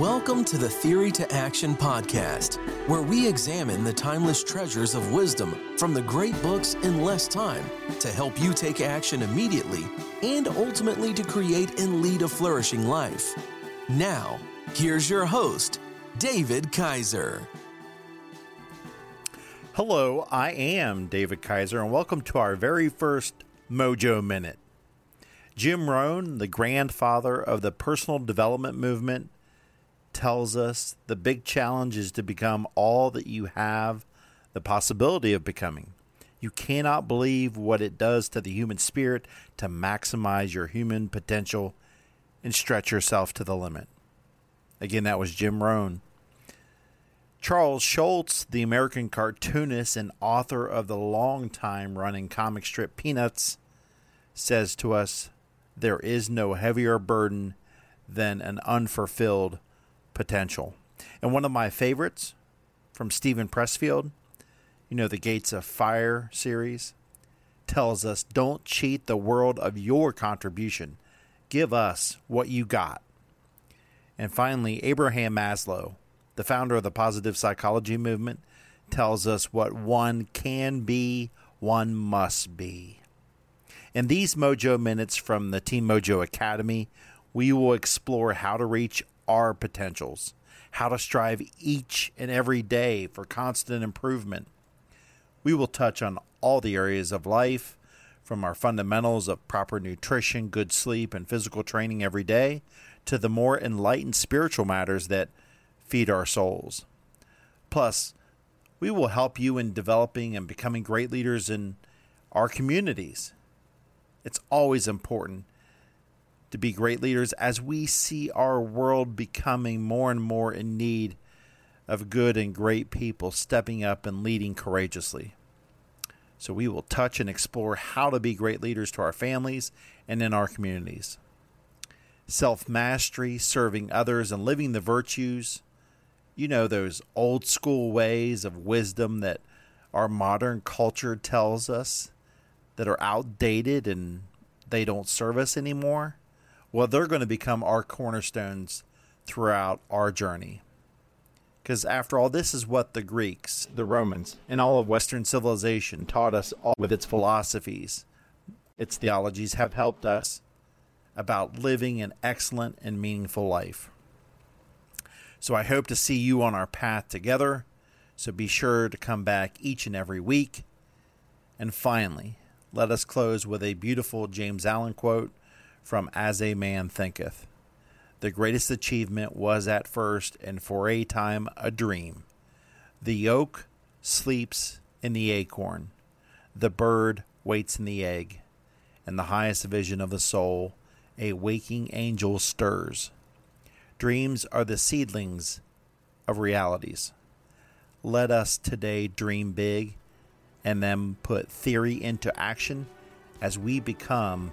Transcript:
Welcome to the Theory to Action podcast, where we examine the timeless treasures of wisdom from the great books in less time to help you take action immediately and ultimately to create and lead a flourishing life. Now, here's your host, David Kaiser. Hello, I am David Kaiser, and welcome to our very first Mojo Minute. Jim Rohn, the grandfather of the personal development movement, tells us the big challenge is to become all that you have the possibility of becoming. You cannot believe what it does to the human spirit to maximize your human potential and stretch yourself to the limit. Again, that was Jim Rohn. Charles Schulz, the American cartoonist and author of the long time running comic strip Peanuts, says to us, There is no heavier burden than an unfulfilled potential. And one of my favorites from Steven Pressfield, you know, the Gates of Fire series, tells us don't cheat the world of your contribution. Give us what you got. And finally, Abraham Maslow, the founder of the positive psychology movement, tells us what one can be, one must be. In these Mojo Minutes from the Team Mojo Academy, we will explore how to reach our potentials, how to strive each and every day for constant improvement. We will touch on all the areas of life, from our fundamentals of proper nutrition, good sleep, and physical training every day, to the more enlightened spiritual matters that feed our souls. Plus, we will help you in developing and becoming great leaders in our communities. It's always important to be great leaders as we see our world becoming more and more in need of good and great people stepping up and leading courageously. So, we will touch and explore how to be great leaders to our families and in our communities. Self mastery, serving others, and living the virtues. You know, those old school ways of wisdom that our modern culture tells us that are outdated and they don't serve us anymore well, they're going to become our cornerstones throughout our journey. Because after all, this is what the Greeks, the Romans, and all of Western civilization taught us all with its philosophies. Its theologies have helped us about living an excellent and meaningful life. So I hope to see you on our path together. So be sure to come back each and every week. And finally, let us close with a beautiful James Allen quote from As a Man Thinketh. The greatest achievement was at first and for a time a dream. The oak sleeps in the acorn, the bird waits in the egg, and the highest vision of the soul, a waking angel stirs. Dreams are the seedlings of realities. Let us today dream big and then put theory into action as we become